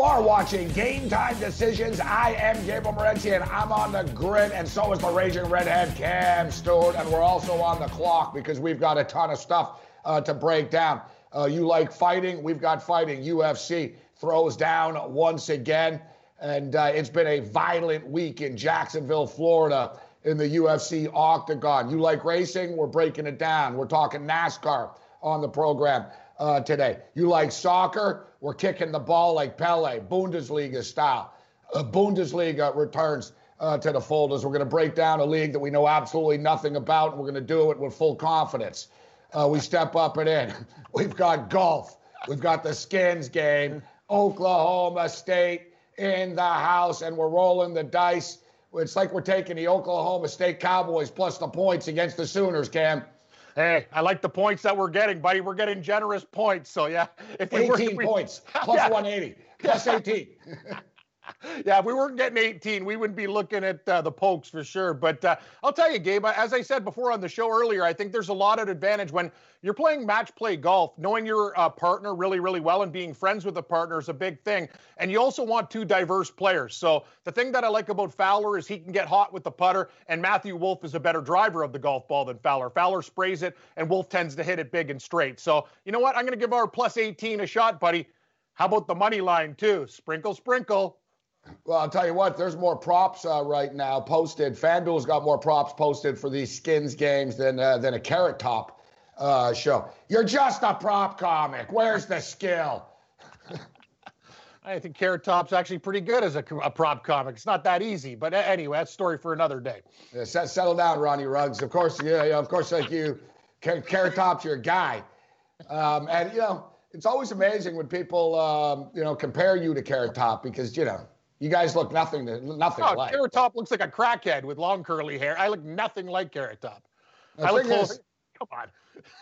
You are watching Game Time Decisions. I am Gabriel Morency, and I'm on the grid, and so is the Raging Redhead Cam Stewart, and we're also on the clock because we've got a ton of stuff uh, to break down. Uh, you like fighting? We've got fighting. UFC throws down once again, and uh, it's been a violent week in Jacksonville, Florida, in the UFC octagon. You like racing? We're breaking it down. We're talking NASCAR on the program uh, today. You like soccer? We're kicking the ball like Pele, Bundesliga style. Uh, Bundesliga returns uh, to the fold as we're going to break down a league that we know absolutely nothing about. And we're going to do it with full confidence. Uh, we step up and in. We've got golf. We've got the skins game. Oklahoma State in the house, and we're rolling the dice. It's like we're taking the Oklahoma State Cowboys plus the points against the Sooners, Cam. Hey, I like the points that we're getting, buddy. We're getting generous points. So yeah, if we 18 were, points plus yeah. 180 plus 18. yeah, if we weren't getting 18, we would not be looking at uh, the pokes for sure. But uh, I'll tell you, Gabe, as I said before on the show earlier, I think there's a lot of advantage when you're playing match play golf. Knowing your uh, partner really, really well and being friends with the partner is a big thing. And you also want two diverse players. So the thing that I like about Fowler is he can get hot with the putter, and Matthew Wolff is a better driver of the golf ball than Fowler. Fowler sprays it, and Wolff tends to hit it big and straight. So you know what? I'm going to give our plus 18 a shot, buddy. How about the money line too? Sprinkle, sprinkle. Well, I'll tell you what, there's more props uh, right now posted. FanDuel's got more props posted for these skins games than uh, than a carrot top uh, show. You're just a prop comic. Where's the skill? I think Carrot Top's actually pretty good as a, a, prop comic. It's not that easy, but anyway, that's story for another day. Yeah, settle down, Ronnie Ruggs. Of course, yeah, yeah of course, like you, Carrot Top's your guy, um, and you know it's always amazing when people um, you know compare you to Carrot Top because you know you guys look nothing to, nothing oh, alike. Carrot Top looks like a crackhead with long curly hair. I look nothing like Carrot Top. The I look. Is, Come on.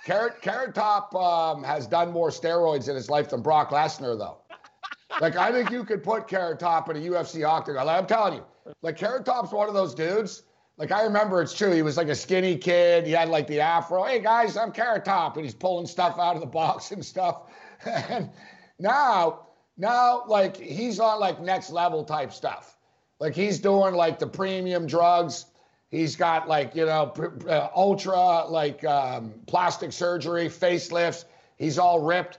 Carrot Carrot Top um, has done more steroids in his life than Brock Lesnar, though. like I think you could put Carrot Top in a UFC octagon. Like, I'm telling you, like Carrot Top's one of those dudes. Like I remember, it's true. He was like a skinny kid. He had like the afro. Hey guys, I'm Carrot Top, and he's pulling stuff out of the box and stuff. and now now, like he's on like next level type stuff. Like he's doing like the premium drugs. He's got like you know uh, ultra like um, plastic surgery, facelifts. He's all ripped.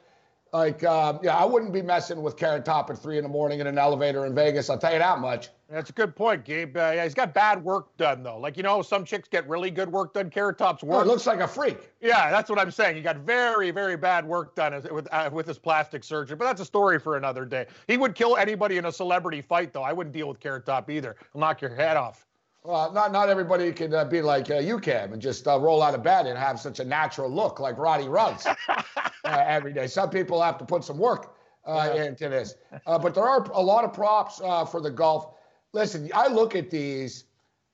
Like uh, yeah, I wouldn't be messing with Carrot Top at three in the morning in an elevator in Vegas. I'll tell you that much. That's a good point, Gabe. Uh, yeah, he's got bad work done though. Like you know, some chicks get really good work done. Carrot Top's work. Oh, it looks like a freak. Yeah, that's what I'm saying. He got very, very bad work done with uh, with his plastic surgery. But that's a story for another day. He would kill anybody in a celebrity fight, though. I wouldn't deal with Carrot Top either. He'll knock your head off. Well, not not everybody can uh, be like uh, you can and just uh, roll out of bed and have such a natural look like Roddy Ruggs uh, every day. Some people have to put some work uh, yeah. into this. Uh, but there are a lot of props for the golf listen, I look at these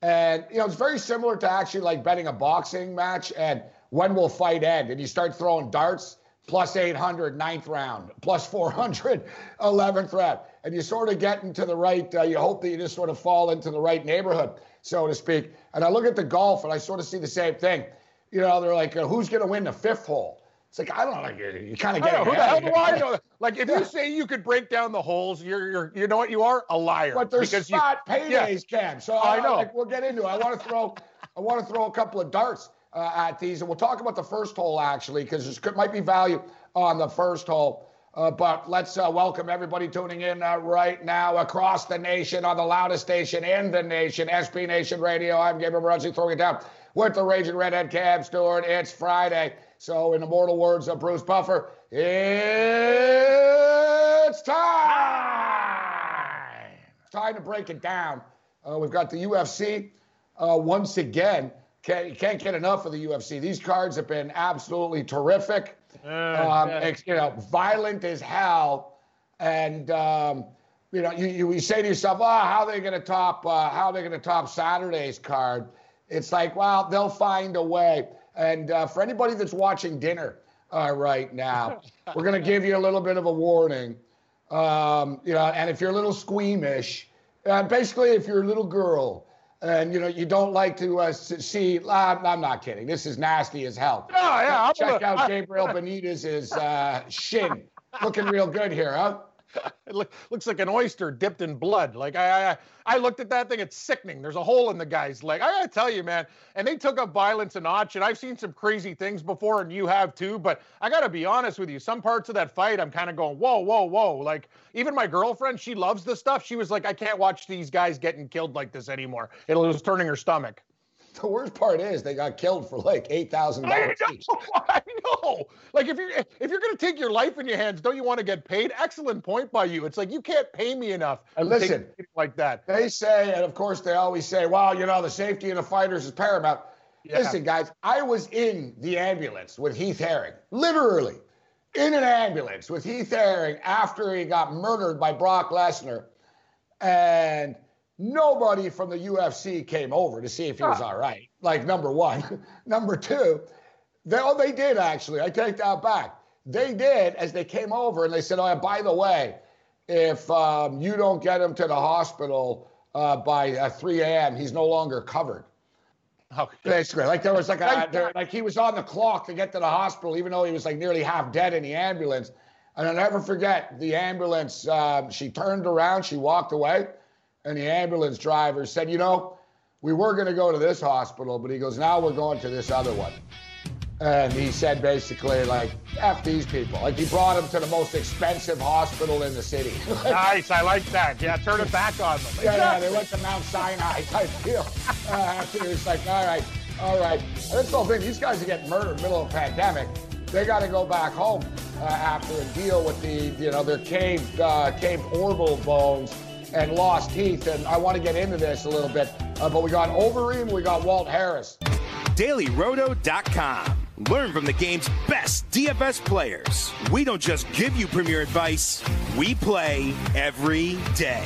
and, you know, it's very similar to actually like betting a boxing match and when will fight end? And you start throwing darts plus 800 ninth round, plus 400 11th round. And you sort of get into the right, uh, you hope that you just sort of fall into the right neighborhood, so to speak. And I look at the golf and I sort of see the same thing. You know, they're like, uh, who's going to win the fifth hole? It's like I don't know. Like you kind of get. Know, who the hell do I know? Like if you say you could break down the holes, you're you're you know what you are a liar. But there's because spot you, paydays, yeah. Cam. So I, I know. Like, we'll get into it. I want to throw I want to throw a couple of darts uh, at these, and we'll talk about the first hole actually because there might be value on the first hole. Uh, but let's uh, welcome everybody tuning in uh, right now across the nation on the loudest station in the nation, SB Nation Radio. I'm Gabriel Morency throwing it down with the Raging Redhead Cam Stewart. It's Friday. So, in immortal words of Bruce Buffer, it's time. It's time to break it down. Uh, we've got the UFC uh, once again. Can't, can't get enough of the UFC. These cards have been absolutely terrific. Uh, um, yeah. you know, violent as hell. And, um, you know, you, you, you, say to yourself, oh, how are they going to top, uh, how are they going to top Saturday's card? It's like, well, they'll find a way. And uh, for anybody that's watching dinner uh, right now, we're going to give you a little bit of a warning. Um, you know, and if you're a little squeamish, uh, basically, if you're a little girl and you know you don't like to uh, see, I'm, I'm, not kidding. This is nasty as hell. Oh yeah, check out Gabriel Benitez's uh, shin, looking real good here, huh? it look, looks like an oyster dipped in blood. Like I, I, I looked at that thing. It's sickening. There's a hole in the guy's leg. I gotta tell you, man. And they took up violence a notch. And I've seen some crazy things before, and you have too. But I gotta be honest with you. Some parts of that fight, I'm kind of going, whoa, whoa, whoa. Like even my girlfriend, she loves this stuff. She was like, I can't watch these guys getting killed like this anymore. It was turning her stomach. The worst part is they got killed for like eight thousand dollars. I know. Like if you're if you're gonna take your life in your hands, don't you want to get paid? Excellent point by you. It's like you can't pay me enough. And listen, like that. They say, and of course they always say, "Well, you know, the safety of the fighters is paramount." Yeah. Listen, guys, I was in the ambulance with Heath Herring, literally in an ambulance with Heath Herring after he got murdered by Brock Lesnar, and nobody from the UFC came over to see if he was all right. Like number one, number two, they oh they did actually. I take that back. They did as they came over and they said, "Oh, by the way, if um, you don't get him to the hospital uh, by uh, 3 a.m., he's no longer covered." Okay. Basically, like there was like a there, like he was on the clock to get to the hospital, even though he was like nearly half dead in the ambulance. And I'll never forget the ambulance. Uh, she turned around, she walked away and the ambulance driver said, You know, we were going to go to this hospital, but he goes, Now we're going to this other one. And he said basically, like, F these people. Like, he brought them to the most expensive hospital in the city. nice. I like that. Yeah, turn it back on them. Yeah, yeah, they went to Mount Sinai type deal. Uh, after it's like, all right, all right. The whole thing. These guys are getting murdered in the middle of a pandemic. They got to go back home uh, after and deal with the, you know, their caved, uh, caved orbital bones and lost teeth. And I want to get into this a little bit. Uh, but we got Overeem, we got Walt Harris. DailyRoto.com. Learn from the game's best DFS players. We don't just give you premier advice, we play every day.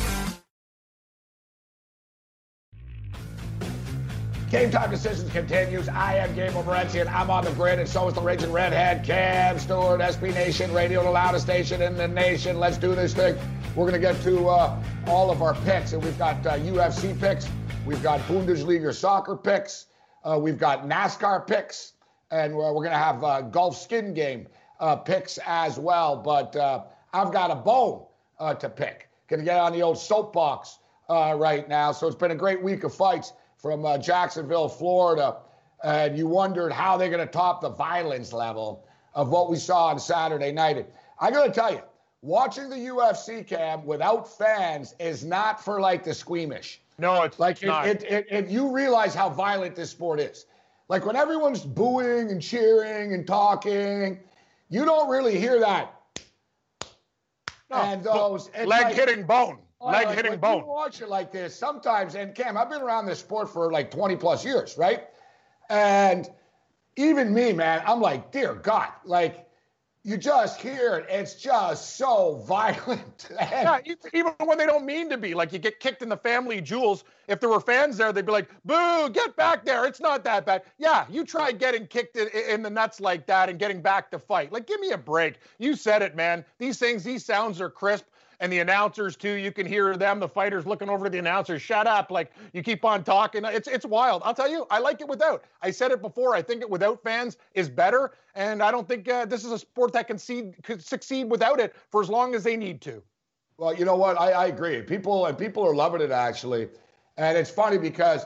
Game Time Decisions continues. I am Gabriel Morency, and I'm on the grid, and so is the Raging Redhead, Cam Stewart, SB Nation Radio, the loudest station in the nation. Let's do this thing. We're going to get to uh, all of our picks, and we've got uh, UFC picks, we've got Bundesliga soccer picks, uh, we've got NASCAR picks, and we're, we're going to have uh, golf skin game uh, picks as well. But uh, I've got a bone to pick. Going to get on the old soapbox right now. So it's been a great week of fights from uh, Jacksonville, Florida, and you wondered how they're going to top the violence level of what we saw on Saturday night. I got to tell you, watching the UFC cam without fans is not for like the squeamish. No, it's like not. It, it, it, you realize how violent this sport is. Like when everyone's booing and cheering and talking, you don't really hear that. No, and those leg like, hitting bone. Leg like, hitting bone. You watch it like this sometimes, and Cam, I've been around this sport for like 20 plus years, right? And even me, man, I'm like, dear God, like you just hear it. It's just so violent. yeah, even when they don't mean to be. Like you get kicked in the family jewels. If there were fans there, they'd be like, boo, get back there. It's not that bad. Yeah, you try getting kicked in, in the nuts like that and getting back to fight. Like, give me a break. You said it, man. These things, these sounds are crisp and the announcers too. You can hear them, the fighters looking over to the announcers. Shut up! Like you keep on talking. It's it's wild. I'll tell you, I like it without. I said it before. I think it without fans is better, and I don't think uh, this is a sport that can see, could succeed without it for as long as they need to. Well, you know what? I, I agree. People and people are loving it actually, and it's funny because.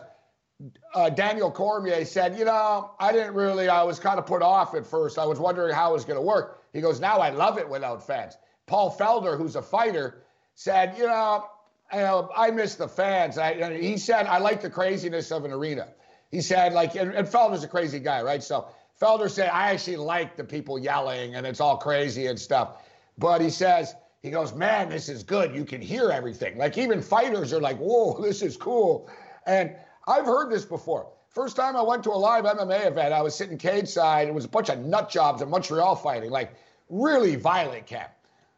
Uh, Daniel Cormier said, You know, I didn't really, I was kind of put off at first. I was wondering how it was going to work. He goes, Now I love it without fans. Paul Felder, who's a fighter, said, you know, um, I miss the fans. I, he said, I like the craziness of an arena. He said, like, and, and Felder's a crazy guy, right? So Felder said, I actually like the people yelling and it's all crazy and stuff. But he says, he goes, man, this is good. You can hear everything. Like even fighters are like, whoa, this is cool. And I've heard this before. First time I went to a live MMA event, I was sitting cage side. It was a bunch of nut jobs in Montreal fighting, like really violent camp.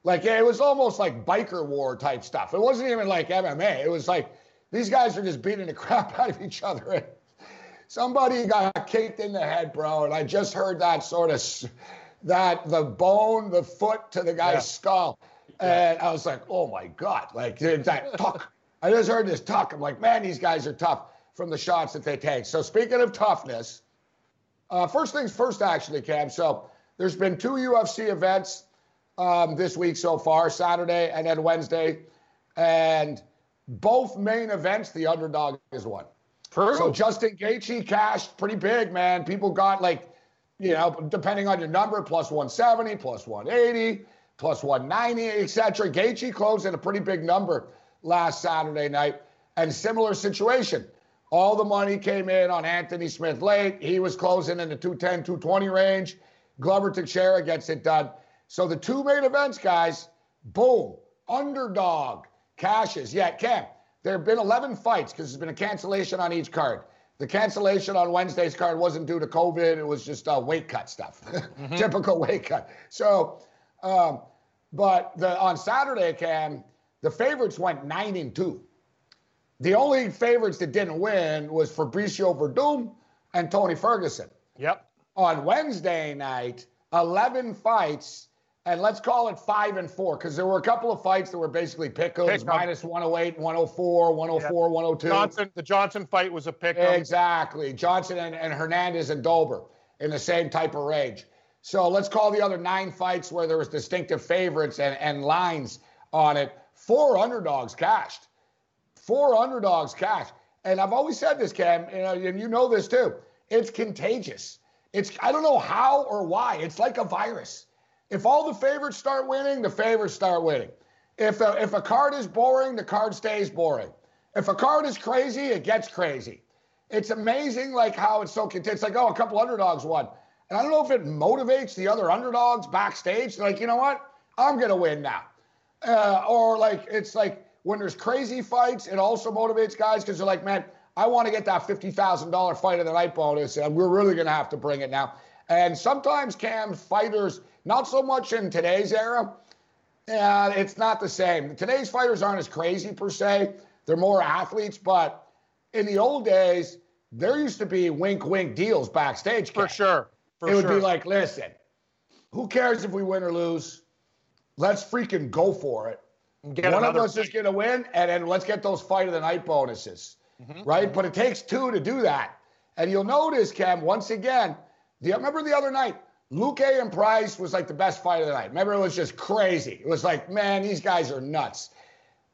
Like it was almost like biker war type stuff. It wasn't even like MMA. It was like these guys are just beating the crap out of each other. And somebody got kicked in the head, bro. And I just heard that sort of that the bone, the foot to the guy's yeah. skull. And I was like, oh my God. Like that tuck. I just heard this tuck. I'm like, man, these guys are tough from the shots that they take. So speaking of toughness, uh, first things first, actually, Cam. So there's been two UFC events um, this week so far, Saturday and then Wednesday, and both main events, the underdog is won. True. So Justin Gaethje cashed pretty big, man. People got like, you know, depending on your number, plus 170, plus 180, plus 190, etc. Gaethje closed in a pretty big number last Saturday night, and similar situation. All the money came in on Anthony Smith late. He was closing in the 210, 220 range. Glover Teixeira gets it done. So the two main events, guys, boom, underdog cashes. Yeah, Cam, there have been 11 fights because there's been a cancellation on each card. The cancellation on Wednesday's card wasn't due to COVID. It was just uh, weight cut stuff, mm-hmm. typical weight cut. So, um, but the, on Saturday, Cam, the favorites went nine and two. The only favorites that didn't win was Fabricio Werdum and Tony Ferguson. Yep. On Wednesday night, 11 fights, and let's call it five and four, because there were a couple of fights that were basically pickles, pick minus 108, 104, 104, 102. Johnson, the Johnson fight was a pick. Exactly. Johnson and, and Hernandez and Dober in the same type of range. So let's call the other nine fights where there was distinctive favorites and, and lines on it. Four underdogs cashed four underdogs cashed. And I've always said this, Cam, you know, and you know this too. It's contagious. It's I don't know how or why. It's like a virus. If all the favorites start winning, the favorites start winning. If a, if a card is boring, the card stays boring. If a card is crazy, it gets crazy. It's amazing, like how it's so contagious. It's like, oh, a couple underdogs won. And I don't know if it motivates the other underdogs backstage. Like, you know what? I'm to win now. Uh, or like, it's like, when there's crazy fights, it also motivates guys because they're like, man, I want to get that $50,000 fight of the night bonus, and we're really to have to bring it now. And sometimes, Cam, fighters, not so much in today's era, yeah, it's not the same. Today's fighters aren't as crazy per se. They're more athletes, but in the old days, there used to be wink wink deals backstage. For sure. For it would sure. be like, listen, who cares if we win or lose? Let's freaking go for it. One of us fight. is going to win, and then let's get those fight of the night bonuses, mm-hmm. right? But it takes two to do that. And you'll notice, Cam, once again, the, remember the other night, Luque and Price was like the best fight of the night. Remember, it was just crazy. It was like, man, these guys are nuts.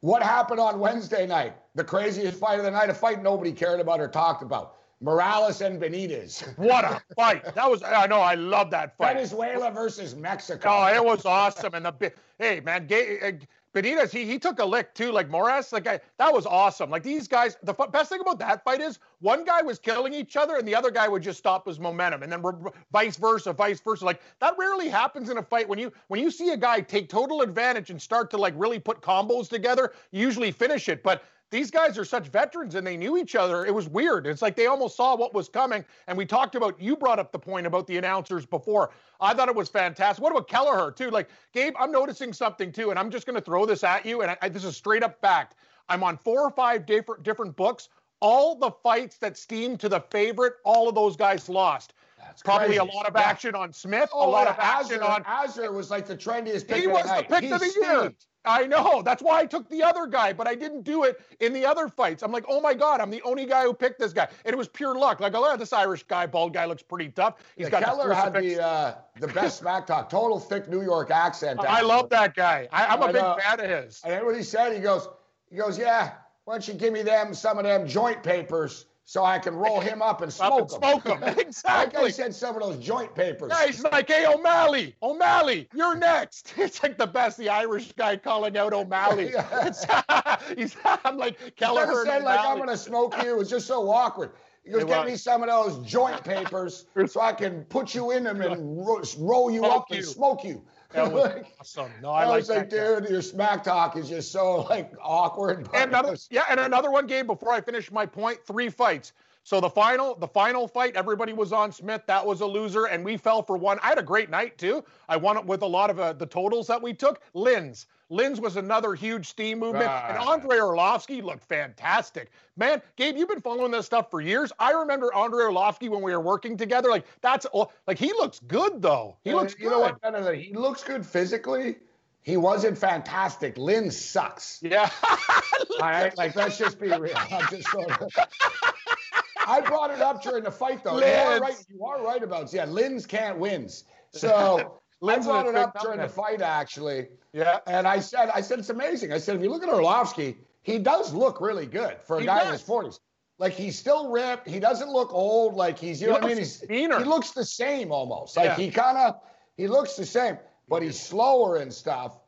What happened on Wednesday night? The craziest fight of the night, a fight nobody cared about or talked about. Morales and Benitez. What a fight! That was I know I love that fight. Venezuela versus Mexico. Oh, it was awesome. And the hey man, uh, Benitez, he, he took a lick too, like Morris. Like I, that was awesome. Like these guys, the f- best thing about that fight is one guy was killing each other and the other guy would just stop his momentum, and then re- vice versa, vice versa. Like that rarely happens in a fight. When you when you see a guy take total advantage and start to like really put combos together, you usually finish it. But these guys are such veterans and they knew each other. It was weird. It's like they almost saw what was coming. And we talked about, you brought up the point about the announcers before. I thought it was fantastic. What about Kelleher, too? Like, Gabe, I'm noticing something, too, and I'm just going to throw this at you. And I, I, this is straight up fact. I'm on four or five different, different books. All the fights that steamed to the favorite, all of those guys lost. That's Probably crazy. a lot of action yeah. on Smith, oh, a lot yeah, of action Azar, on. Azar was like the trendiest pick he was the, the pick of the year. I know. That's why I took the other guy, but I didn't do it in the other fights. I'm like, oh my God, I'm the only guy who picked this guy. And it was pure luck. Like, oh, this Irish guy, bald guy, looks pretty tough. He's yeah, got Keller had the uh, the best smack talk, total thick New York accent. I love that guy. I, am a big fan of his. And what he said, he goes, he goes, yeah, why don't you give me them some of them joint papers? So I can roll him up and smoke up and him. Smoke him, exactly. like I said, some of those joint papers. Yeah, he's like, hey, O'Malley, O'Malley, you're next. It's like the best, the Irish guy calling out O'Malley. he's, I'm like, Keller. He said, like, I'm going to smoke you. It was just so awkward. He goes, get me some of those joint papers so I can put you in them and ro- roll you smoke up you. and smoke you. That was like, awesome. No, I, I like was like, dude, your smack talk is just so like awkward. And another, yeah, and another one game before I finish my point. Three fights. So the final, the final fight, everybody was on Smith. That was a loser, and we fell for one. I had a great night too. I won it with a lot of uh, the totals that we took. Lins, Lins was another huge steam movement, and Andrei Arlovski looked fantastic. Man, Gabe, you've been following this stuff for years. I remember Andrei Arlovski when we were working together. Like that's all. like he looks good though. He looks you good. know what? He looks good physically. He wasn't fantastic. Lynn sucks. Yeah. all right. like let's just be real. I'm just sort of. I brought it up during the fight, though. You are right. You are right about yeah. Lynn's can't wins. So I brought it up during the fight actually. Yeah. And I said, I said it's amazing. I said if you look at Arlovski, he does look really good for a he guy does. in his forties. Like he's still ripped. He doesn't look old. Like he's you he know what I mean. He's meaner. he looks the same almost. Like yeah. he kind of he looks the same, but he's slower and stuff.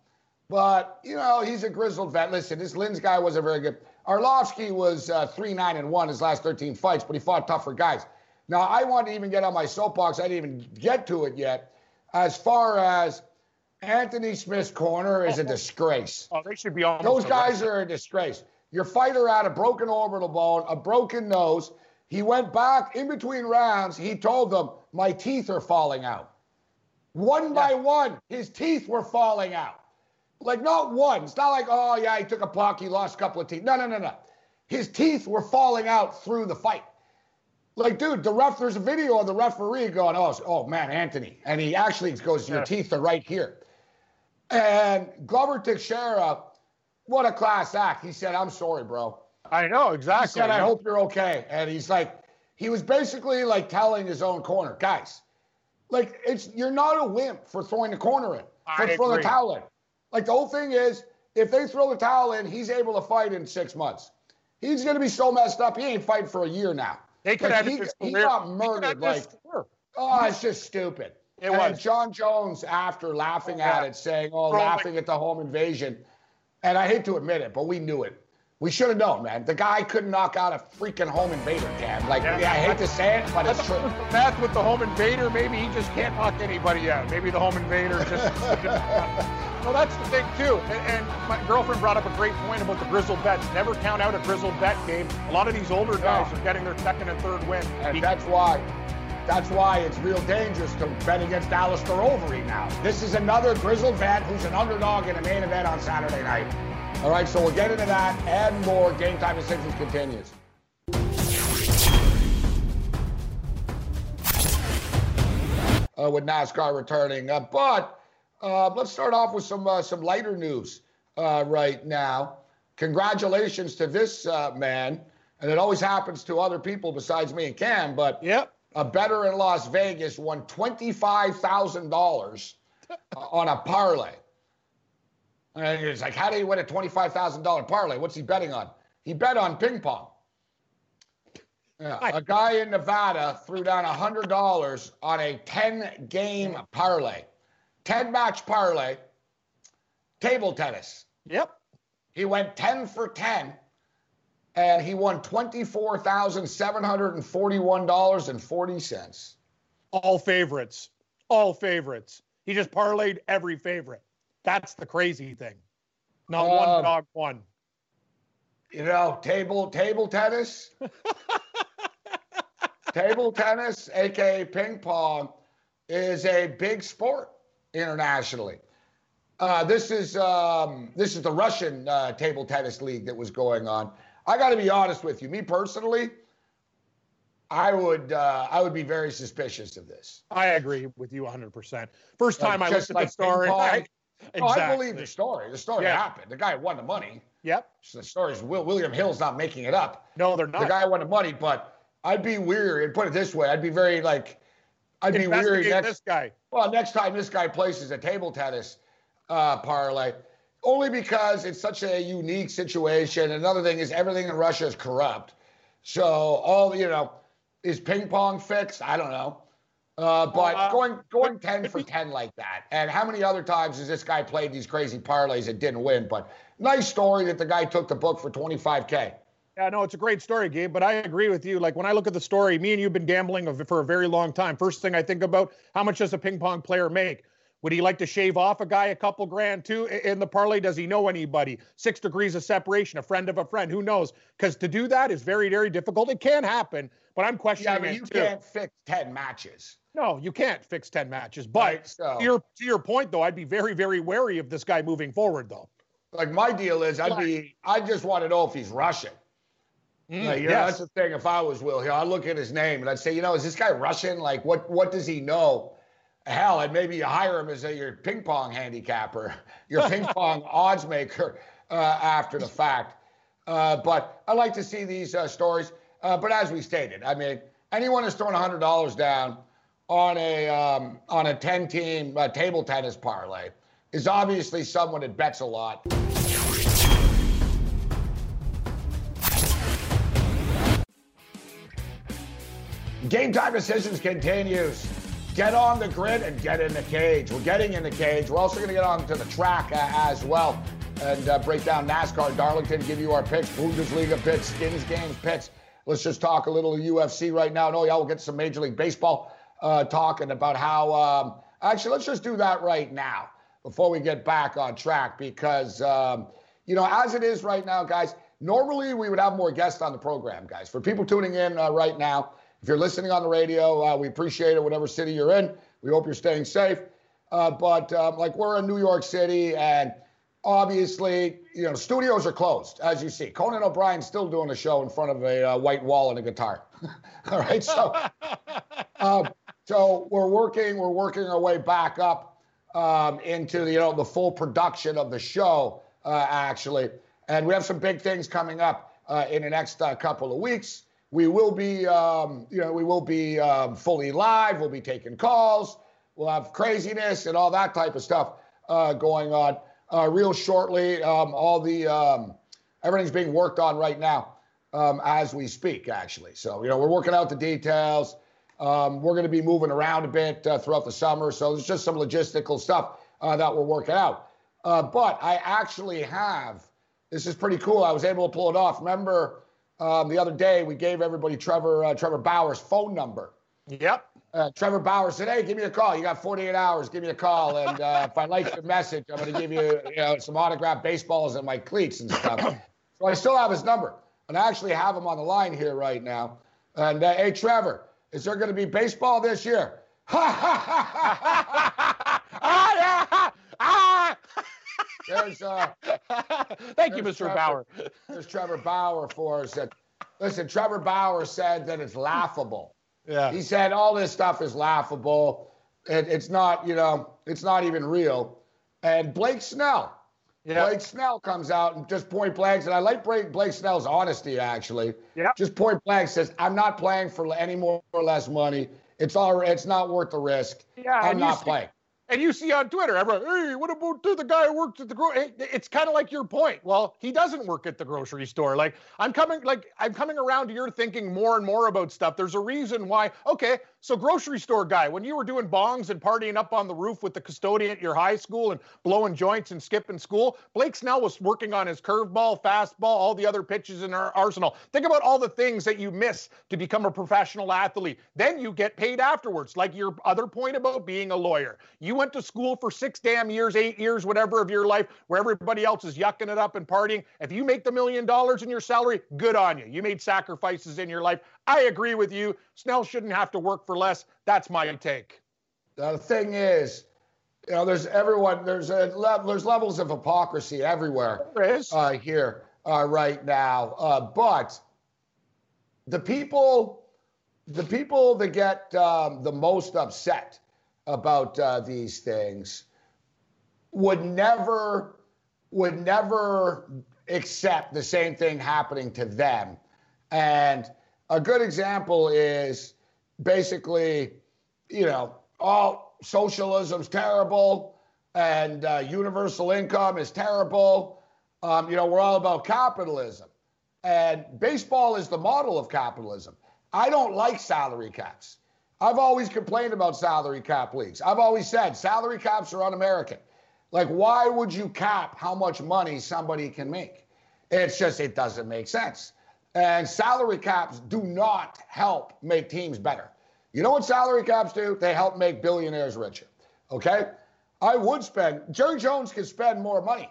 But you know he's a grizzled vet. Listen, this Lins guy wasn't very good. Arlovski was uh, three nine and one his last 13 fights, but he fought tougher guys. Now I want to even get on my soapbox. I didn't even get to it yet. As far as Anthony Smith's corner is a oh, oh. disgrace. Oh, they should be on. Those guys are a disgrace. Your fighter had a broken orbital bone, a broken nose. He went back in between rounds. He told them, "My teeth are falling out." One by one, his teeth were falling out. Like not one. It's not like, oh yeah, he took a puck, he lost a couple of teeth. No, no, no, no. His teeth were falling out through the fight. Like, dude, the ref, there's a video of the referee going, oh, oh man, Anthony. And he actually goes, your yeah. teeth are right here. And Glover Teixeira, what a class act. He said, I'm sorry, bro. I know, exactly. He said, I hope you're okay. And he's like, he was basically like telling his own corner, guys, like it's you're not a wimp for throwing the corner in, for throwing the towel in. Like the whole thing is, if they throw the towel in, he's able to fight in six months. He's going to be so messed up. He ain't fighting for a year now. They could have he, he got murdered. Like, oh, it's just stupid. It and was. Jon Jones, after laughing oh, at it, saying, "Oh, laughing at the home invasion," and I hate to admit it, but we knew it. We should have known, man. The guy couldn't knock out a freaking home invader, Cam. Like, yeah, I hate to say it, but it's true. Math with the home invader, maybe he just can't knock anybody out. Maybe the home invader just. well, that's the thing too. And, and, my girlfriend brought up a great point about the grizzled bets. Never count out a grizzled bet game. A lot of these older guys are getting their second and third win. And that's why. That's why it's real dangerous to bet against Alistair Overeem now. This is another grizzled vet who's an underdog in a main event on Saturday night. All right, so we'll get into that and more. Game time decisions continues. Uh, with NASCAR returning, uh, but uh, let's start off with some uh, some lighter news uh, right now. Congratulations to this uh, man, and it always happens to other people besides me and Cam. But yep. a better in Las Vegas won twenty five thousand dollars on a parlay. And it's like, how do you win a $25,000 parlay? What's he betting on? He bet on ping pong. Yeah, a guy in Nevada threw down $100 on a 10 game parlay, 10 match parlay, table tennis. Yep. He went 10 for 10 and he won $24,741.40. All favorites. All favorites. He just parlayed every favorite. That's the crazy thing. Not one um, dog won. You know, table table tennis. table tennis, aka ping pong, is a big sport internationally. Uh, this is um, this is the Russian uh, table tennis league that was going on. I got to be honest with you. Me personally, I would uh, I would be very suspicious of this. I agree with you 100. percent First time I looked at like the story, I, Exactly. Oh, I believe the story. The story yeah. happened. The guy won the money. Yep. So the story is Will, William Hill's not making it up. No, they're not. The guy won the money, but I'd be weary. And put it this way, I'd be very like, I'd be weary next. This guy. Well, next time this guy places a table tennis uh, parlay, only because it's such a unique situation. Another thing is everything in Russia is corrupt. So all you know, is ping pong fixed? I don't know. Uh, but uh, going going ten for ten like that, and how many other times has this guy played these crazy parlays and didn't win? But nice story that the guy took the book for 25k. Yeah, no, it's a great story, Gabe. But I agree with you. Like when I look at the story, me and you've been gambling for a very long time. First thing I think about, how much does a ping pong player make? Would he like to shave off a guy a couple grand too in the parlay? Does he know anybody? Six degrees of separation, a friend of a friend, who knows? Because to do that is very, very difficult. It can happen, but I'm questioning. Yeah, but you too. can't fix 10 matches. No, you can't fix 10 matches. But Right, so- to, your, to your point, though, I'd be very, very wary of this guy moving forward, though. Like my deal is, I'd be, I just want to know if he's Russian. Mm, like, you know, that's the thing. If I was Will here, I'd look at his name and I'd say, you know, is this guy Russian? Like, what what does he know? Hell, and maybe you hire him as a, your ping pong handicapper, your ping pong odds maker uh, after the fact. Uh, but I like to see these uh, stories. Uh, but as we stated, I mean, anyone who's throwing hundred dollars down on a um, on a ten team uh, table tennis parlay is obviously someone that bets a lot. Game time decisions continues. Get on the grid and get in the cage. We're getting in the cage. We're also going to get on to the track uh, as well and uh, break down NASCAR, Darlington, give you our picks, Bundesliga picks, skins games picks. Let's just talk a little UFC right now. No, yeah, we'll get some Major League Baseball uh, talking about how. Um, actually, let's just do that right now before we get back on track because, um, you know, as it is right now, guys, normally we would have more guests on the program, guys. For people tuning in uh, right now, if you're listening on the radio, uh, we appreciate it, whatever city you're in. We hope you're staying safe. Uh, but um, like we're in New York City, and obviously, you know, studios are closed, as you see. Conan O'Brien's still doing a show in front of a uh, white wall and a guitar. All right, so uh, so we're working, we're working our way back up um, into you know the full production of the show, uh, actually, and we have some big things coming up uh, in the next uh, couple of weeks. We will be, um, you know, we will be um, fully live. We'll be taking calls. We'll have craziness and all that type of stuff uh, going on uh, real shortly. Um, all the um, everything's being worked on right now um, as we speak, actually. So you know, we're working out the details. Um, we're going to be moving around a bit uh, throughout the summer, so there's just some logistical stuff uh, that we're working out. Uh, but I actually have. This is pretty cool. I was able to pull it off. Remember um, the other day we gave everybody Trevor uh, Trevor Bauer's phone number. Yep. Uh, Trevor Bauer said, "Hey, give me a call. You got 48 hours. Give me a call, and uh, if I like your message, I'm going to give you, you know, some autographed baseballs and my cleats and stuff." so I still have his number, and I actually have him on the line here right now. And uh, hey, Trevor, is there going to be baseball this year? ah, yeah. Ah. There's uh, Thank you, Mr. Trevor. Bauer. there's Trevor Bauer for us. That, listen, Trevor Bauer said that it's laughable. Yeah. He said all this stuff is laughable. It, it's not, you know, it's not even real. And Blake Snell, Yeah. Blake Snell comes out and just point blank, and I like Blake, Blake Snell's honesty actually. Yeah. Just point blank says, "I'm not playing for any more or less money. It's all, it's not worth the risk. Yeah, I'm not see- playing." And you see on Twitter, everyone, hey, what about the guy who works at the grocery? It's kind of like your point. Well, he doesn't work at the grocery store. Like I'm coming, like I'm coming around to your thinking more and more about stuff. There's a reason why. Okay, so grocery store guy, when you were doing bongs and partying up on the roof with the custodian at your high school and blowing joints and skipping school, Blake Snell was working on his curveball, fastball, all the other pitches in our arsenal. Think about all the things that you miss to become a professional athlete. Then you get paid afterwards, like your other point about being a lawyer. You went to school for six damn years, eight years, whatever of your life, where everybody else is yucking it up and partying. If you make the million dollars in your salary, good on you. You made sacrifices in your life. I agree with you. Snell shouldn't have to work for less. That's my take. The thing is, you know, there's everyone, there's a le- there's levels of hypocrisy everywhere There is. uh, here uh, right now. Uh, but the people, the people that get um, the most upset about uh, these things would never, would never accept the same thing happening to them. And a good example is basically, you know, all socialism's terrible and uh, universal income is terrible. Um, you know, we're all about capitalism. And baseball is the model of capitalism. I don't like salary caps. I've always complained about salary cap leagues. I've always said salary caps are un American. Like, why would you cap how much money somebody can make? It's just, it doesn't make sense. And salary caps do not help make teams better. You know what salary caps do? They help make billionaires richer. Okay? I would spend. Jerry Jones can spend more money.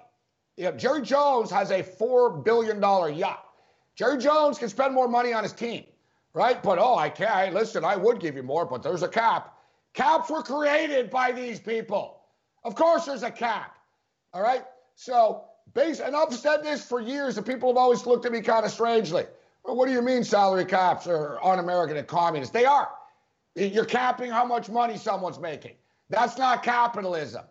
Yeah, Jerry Jones has a four billion dollar yacht. Jerry Jones can spend more money on his team, right? But oh, I can't. Listen, I would give you more, but there's a cap. Caps were created by these people. Of course, there's a cap. All right. So, base, and I've said this for years, and people have always looked at me kind of strangely. Well, what do you mean salary caps are un-American and communist? They are. You're capping how much money someone's making. That's not capitalism.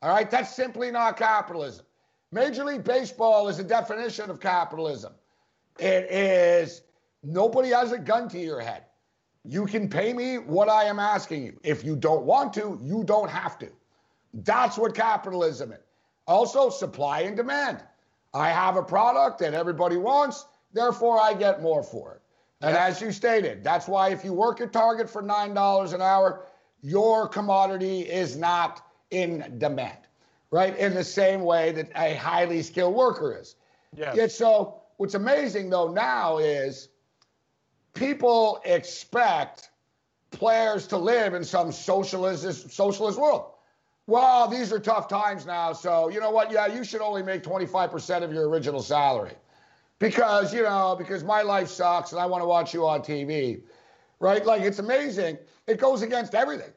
All right. That's simply not capitalism. Major League Baseball is a definition of capitalism. It is nobody has a gun to your head. You can pay me what I am asking you. If you don't want to, you don't have to. That's what capitalism is. Also, supply and demand. I have a product that everybody wants, therefore I get more for it. And yeah. as you stated, that's why if you work at Target for $9 an hour, your commodity is not in demand, right? In the same way that a highly skilled worker is. Yeah. Yet so what's amazing though now is people expect players to live in some socialist socialist world. Well, these are tough times now, so you know what? Yeah, you should only make 25% of your original salary. Because, you know, because my life sucks and I want to watch you on TV. Right? Like it's amazing. It goes against everything.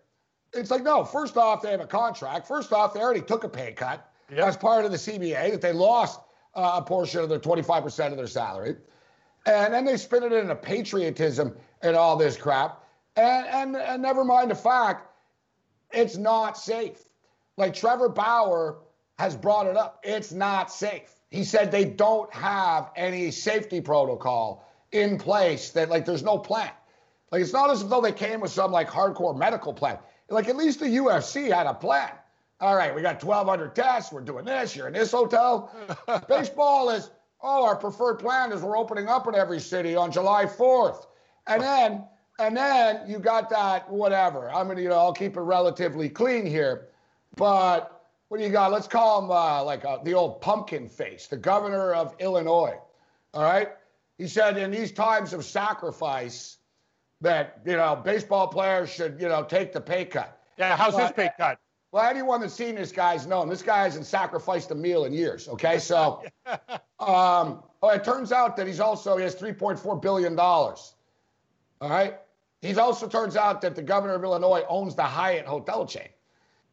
It's like, no, first off, they have a contract. First off, they already took a pay cut yep. as part of the CBA that they lost uh, a portion of their 25% of their salary. And then they spin it into patriotism and all this crap. And, and, and never mind the fact it's not safe. Like Trevor Bauer has brought it up. It's not safe. He said they don't have any safety protocol in place that like there's no plan. Like it's not as though they came with some like hardcore medical plan. Like at least the UFC had a plan. All right, we got 1,200 tests. We're doing this. You're in this hotel. Baseball is oh, our preferred plan is we're opening up in every city on July 4th. And then, and then you got that whatever. I'm gonna, you know, I'll keep it relatively clean here. But what do you got? Let's call him uh, like uh, the old pumpkin face, the governor of Illinois. All right. He said in these times of sacrifice that, you know, baseball players should, you know, take the pay cut. Yeah. How's but, his pay cut? Well, anyone that's seen this guy's known this guy hasn't sacrificed a meal in years. Okay, so um, oh, it turns out that he's also he has 3.4 billion dollars. All right, he's also turns out that the governor of Illinois owns the Hyatt hotel chain.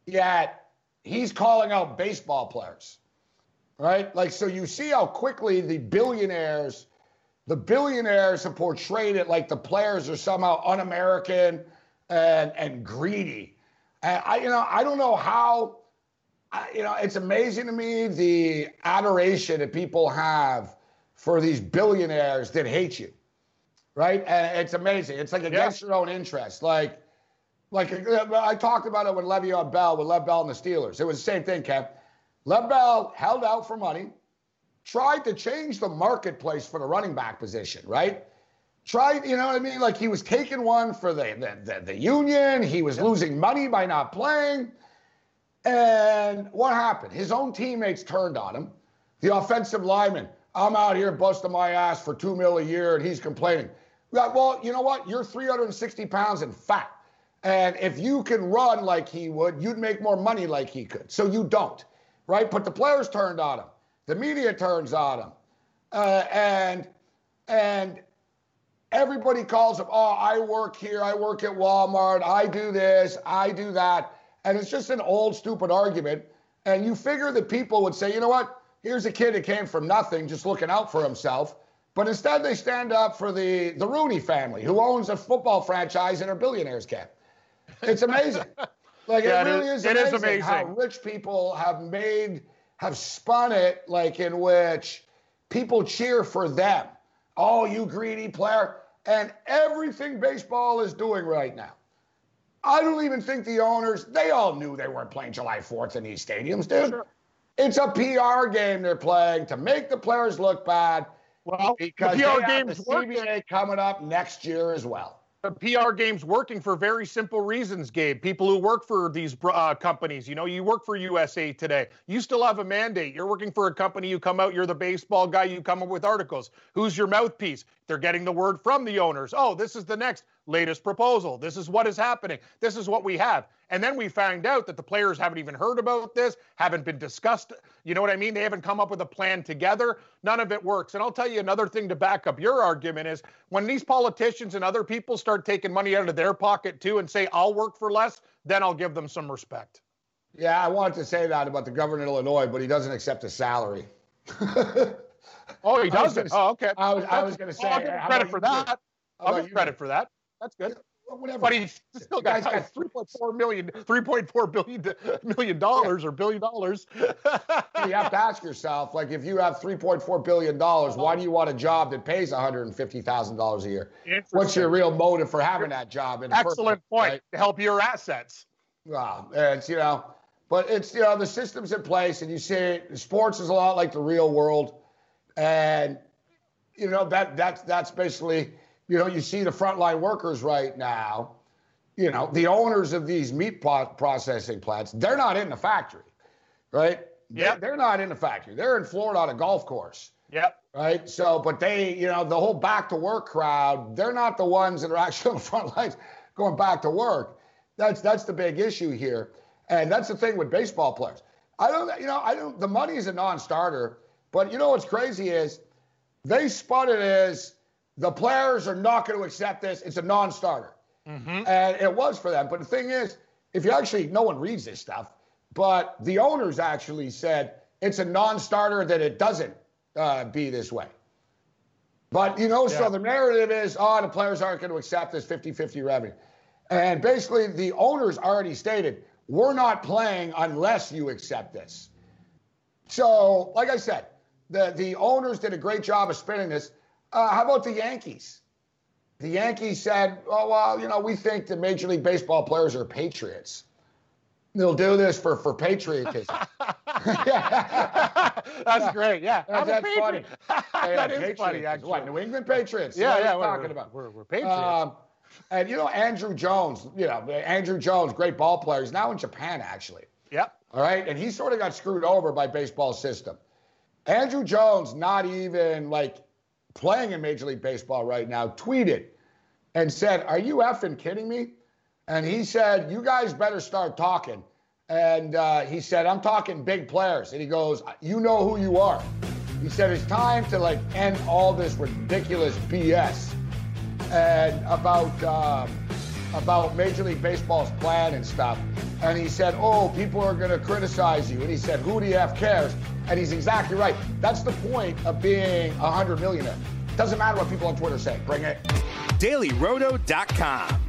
Yet he's calling out baseball players, right? Like so, you see how quickly the billionaires, the billionaires have portrayed it like the players are somehow un-American and and greedy and I, you know, I don't know how, you know, it's amazing to me the adoration that people have for these billionaires that hate you, right? And it's amazing. It's like against yeah. your own interest. Like, like uh, I talked about it with Le'Veon Bell, with Lev Bell and the Steelers. It was the same thing, Kev. Lev Bell held out for money, tried to change the marketplace for the running back position, right? tried, you know what I mean? Like he was taking one for the the, the, the union. He was losing money by not playing. And what happened? His own teammates turned on him. The offensive lineman, I'm out here busting my ass for two mil a year, and he's complaining. Well, you know what? You're 360 pounds and fat. And if you can run like he would, you'd make more money like he could. So you don't, right? But the players turned on him. The media turns on him. Uh, and and Everybody calls him, oh, I work here, I work at Walmart, I do this, I do that. And it's just an old, stupid argument. And you figure that people would say, you know what? Here's a kid that came from nothing, just looking out for himself. But instead, they stand up for the, the Rooney family, who owns a football franchise and are billionaires, Cap. It's amazing. like, yeah, it really is, is, amazing, it is amazing how rich people have made, have spun it like in which people cheer for them. Oh, you greedy player. And everything baseball is doing right now. I don't even think the owners, they all knew they weren't playing July 4th in these stadiums, dude. Sure. It's a PR game they're playing to make the players look bad. Well, because the PR game's the CBA coming up next year as well. The PR game's working for very simple reasons, Gabe. People who work for these uh, companies, you know, you work for USA Today. You still have a mandate. You're working for a company. You come out. You're the baseball guy. You come up with articles. Who's your mouthpiece? They're getting the word from the owners. Oh, this is the next latest proposal. This is what is happening. This is what we have. And then we find out that the players haven't even heard about this, haven't been discussed. You know what I mean? They haven't come up with a plan together. None of it works. And I'll tell you another thing to back up your argument is when these politicians and other people start taking money out of their pocket too and say, I'll work for less, then I'll give them some respect. Yeah, I wanted to say that about the governor of Illinois, but he doesn't accept a salary. oh, he doesn't. oh, okay. I was, I was going oh, to say. I'll give credit for that. I'll give credit for that. That's good whatever. But he's still got, got 3.4 million, 3.4 billion million dollars or billion dollars. you have to ask yourself, like, if you have 3.4 billion dollars, why do you want a job that pays 150 thousand dollars a year? What's your real motive for having that job? In Excellent point. Right? To help your assets. Well, it's you know, but it's you know the system's in place, and you see sports is a lot like the real world, and you know that that's that's basically you know, you see the frontline workers right now, you know, the owners of these meat processing plants, they're not in the factory, right? Yeah. They're, not in the factory. They're in Florida on a golf course. Yep. Right. So, but they, you know, the whole back to work crowd, they're not the ones that are actually on the front lines going back to work. That's that's the big issue here. And that's the thing with baseball players. I don't, you know, I don't, the money is a non starter, but you know what's crazy is they spun it as the players are not going to accept this. It's a non starter. Mm-hmm. And it was for them. But the thing is, if you actually, no one reads this stuff, but the owners actually said it's a non starter that it doesn't uh, be this way. But, you know, yeah. so the narrative is, oh, the players aren't going to accept this 50 50 revenue. And basically, the owners already stated, we're not playing unless you accept this. So, like I said, the, the owners did a great job of spinning this. Uh, how about the Yankees? The Yankees said, oh, well, you know, we think the Major League Baseball players are patriots. They'll do this for, for patriotism. That's great. Yeah. That's, that's funny. that is funny, actually. What, New England Patriots? Yeah, yeah. What are talking about? We're, we're Patriots. Um, and, you know, Andruw Jones, you know, Andruw Jones, great ball player. He's now in Japan, actually. Yep. All right. And he sort of got screwed over by baseball system. Andruw Jones, not even like playing in Major League Baseball right now, tweeted and said, Are you effing kidding me? And he said, You guys better start talking. And uh, he said, I'm talking big players. And he goes, You know who you are. He said, It's time to like end all this ridiculous BS and about. Um, about Major League Baseball's plan and stuff. And he said, Oh, people are going to criticize you. And he said, Who the F cares? And he's exactly right. That's the point of being a 100 millionaire. Doesn't matter what people on Twitter say. Bring it. DailyRoto.com.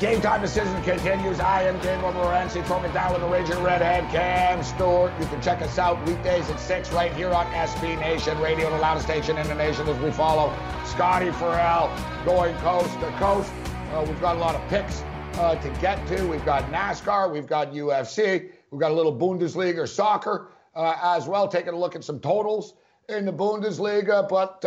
Game time decision continues. I am Gabriel Morency, it down with the Raging Redhead, Cam Stewart. You can check us out weekdays at 6 right here on SB Nation Radio, the loudest station in the nation as we follow Scotty Farrell going coast to coast. Uh, we've got a lot of picks uh, to get to. We've got NASCAR, we've got UFC, we've got a little Bundesliga soccer uh, as well, taking a look at some totals in the Bundesliga. But,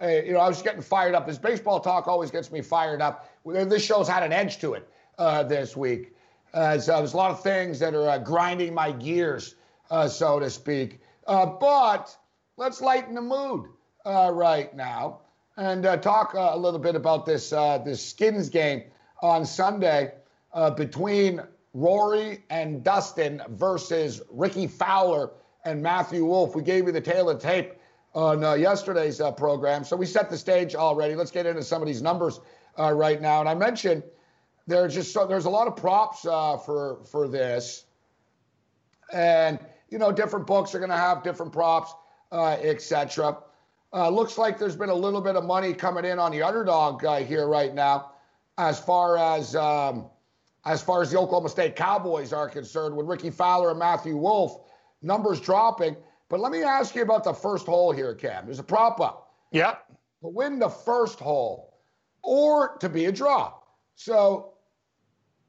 um, you know, I was getting fired up. This baseball talk always gets me fired up this show's had an edge to it uh, this week. Uh, so there's a lot of things that are uh, grinding my gears, uh, so to speak. Uh, but let's lighten the mood uh, right now and talk a little bit about this this Skins game on Sunday between Rory and Dustin versus Rickie Fowler and Matthew Wolff. We gave you the tail of tape on yesterday's uh, program, so we set the stage already. Let's get into some of these numbers uh, right now. And I mentioned there's just so there's a lot of props uh, for for this, and you know different books are going to have different props, uh, etc. Uh, looks like there's been a little bit of money coming in on the underdog uh, here right now. as far as um, as far as the Oklahoma State Cowboys are concerned, with Rickie Fowler and Matthew Wolff, numbers dropping. But let me ask you about the first hole here, Cam. There's a prop up. Yep. To win the first hole or to be a draw. So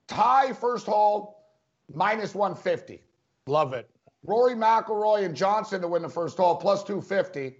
tie first hole minus 150. Love it. Rory McIlroy and Johnson to win the first hole plus 250.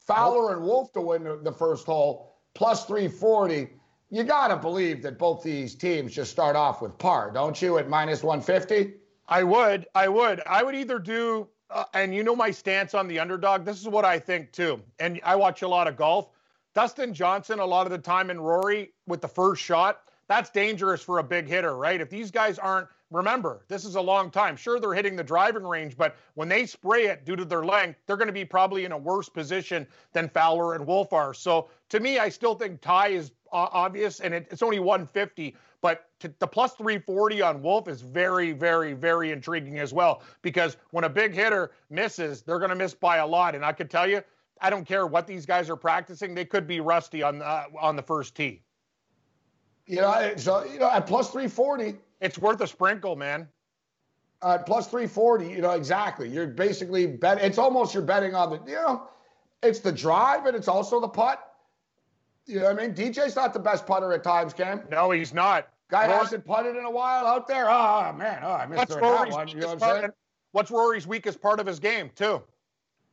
Fowler and Wolff to win the first hole plus 340. You got to believe that both these teams just start off with par, don't you, at minus 150? I would. I would. I would either do, uh, and you know my stance on the underdog. This is what I think too. And I watch a lot of golf. Dustin Johnson, a lot of the time, and Rory with the first shot, that's dangerous for a big hitter, right? If these guys aren't remember, this is a long time. Sure, they're hitting the driving range, but when they spray it due to their length, they're going to be probably in a worse position than Fowler and Wolff are. So to me, I still think tie is obvious, and it, it's only 150. But to, the plus 340 on Wolff is very, very, very intriguing as well because when a big hitter misses, they're going to miss by a lot. And I could tell you, I don't care what these guys are practicing; they could be rusty on the on the first tee. You know, so you know, at plus 340, it's worth a sprinkle, man. Uh, plus 340, you know, exactly. You're basically bet. It's almost you're betting on the, you know, it's the drive and it's also the putt. You know what I mean? DJ's not the best putter at times, Cam. No, he's not. Guy Rory, hasn't putted in a while out there. Oh, man. Oh, I missed that one. You know what I'm saying? What's Rory's weakest part of his game, too?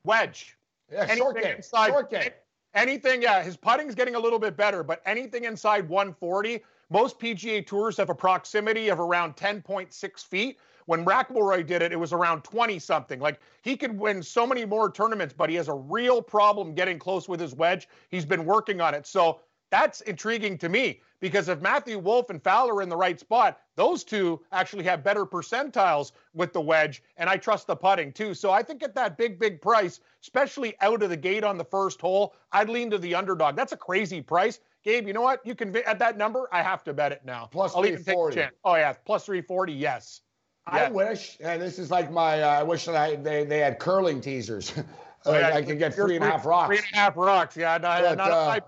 Wedge. Yeah, anything short game. Inside, short game. Anything, yeah, his putting's getting a little bit better, but anything inside 140, most PGA tours have a proximity of around 10.6 feet. When McIlroy did it, it was around 20 something. Like he could win so many more tournaments, but he has a real problem getting close with his wedge. He's been working on it. So that's intriguing to me because if Matthew Wolff and Fowler are in the right spot, those two actually have better percentiles with the wedge, and I trust the putting too. So I think at that big, big price, especially out of the gate on the first hole, I'd lean to the underdog. That's a crazy price. Gabe, you know what? You can at that number. I have to bet it now. Plus I'll even take a chance. Oh yeah, plus three forty. Yes. I wish, and this is like my. Uh, I wish that I, they they had curling teasers. Oh, yeah, I could get three and a half rocks. Three and a half rocks. Yeah, not, but, not uh,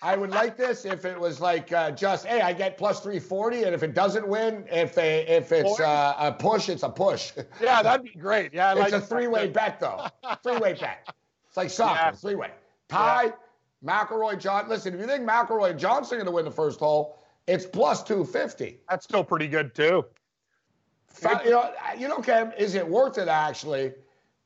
I would like this if it was like uh, just hey, I get plus three forty, and if it doesn't win, if they if it's uh, a push, it's a push. Yeah, that'd be great. Yeah, I it's like a three way bet though. three way bet. It's like soccer, yeah. three way tie. Yeah. McIlroy, John. Listen, if you think McIlroy and Johnson are going to win the first hole, it's plus 250. That's still pretty good, too. You know, you know, Cam, is it worth it actually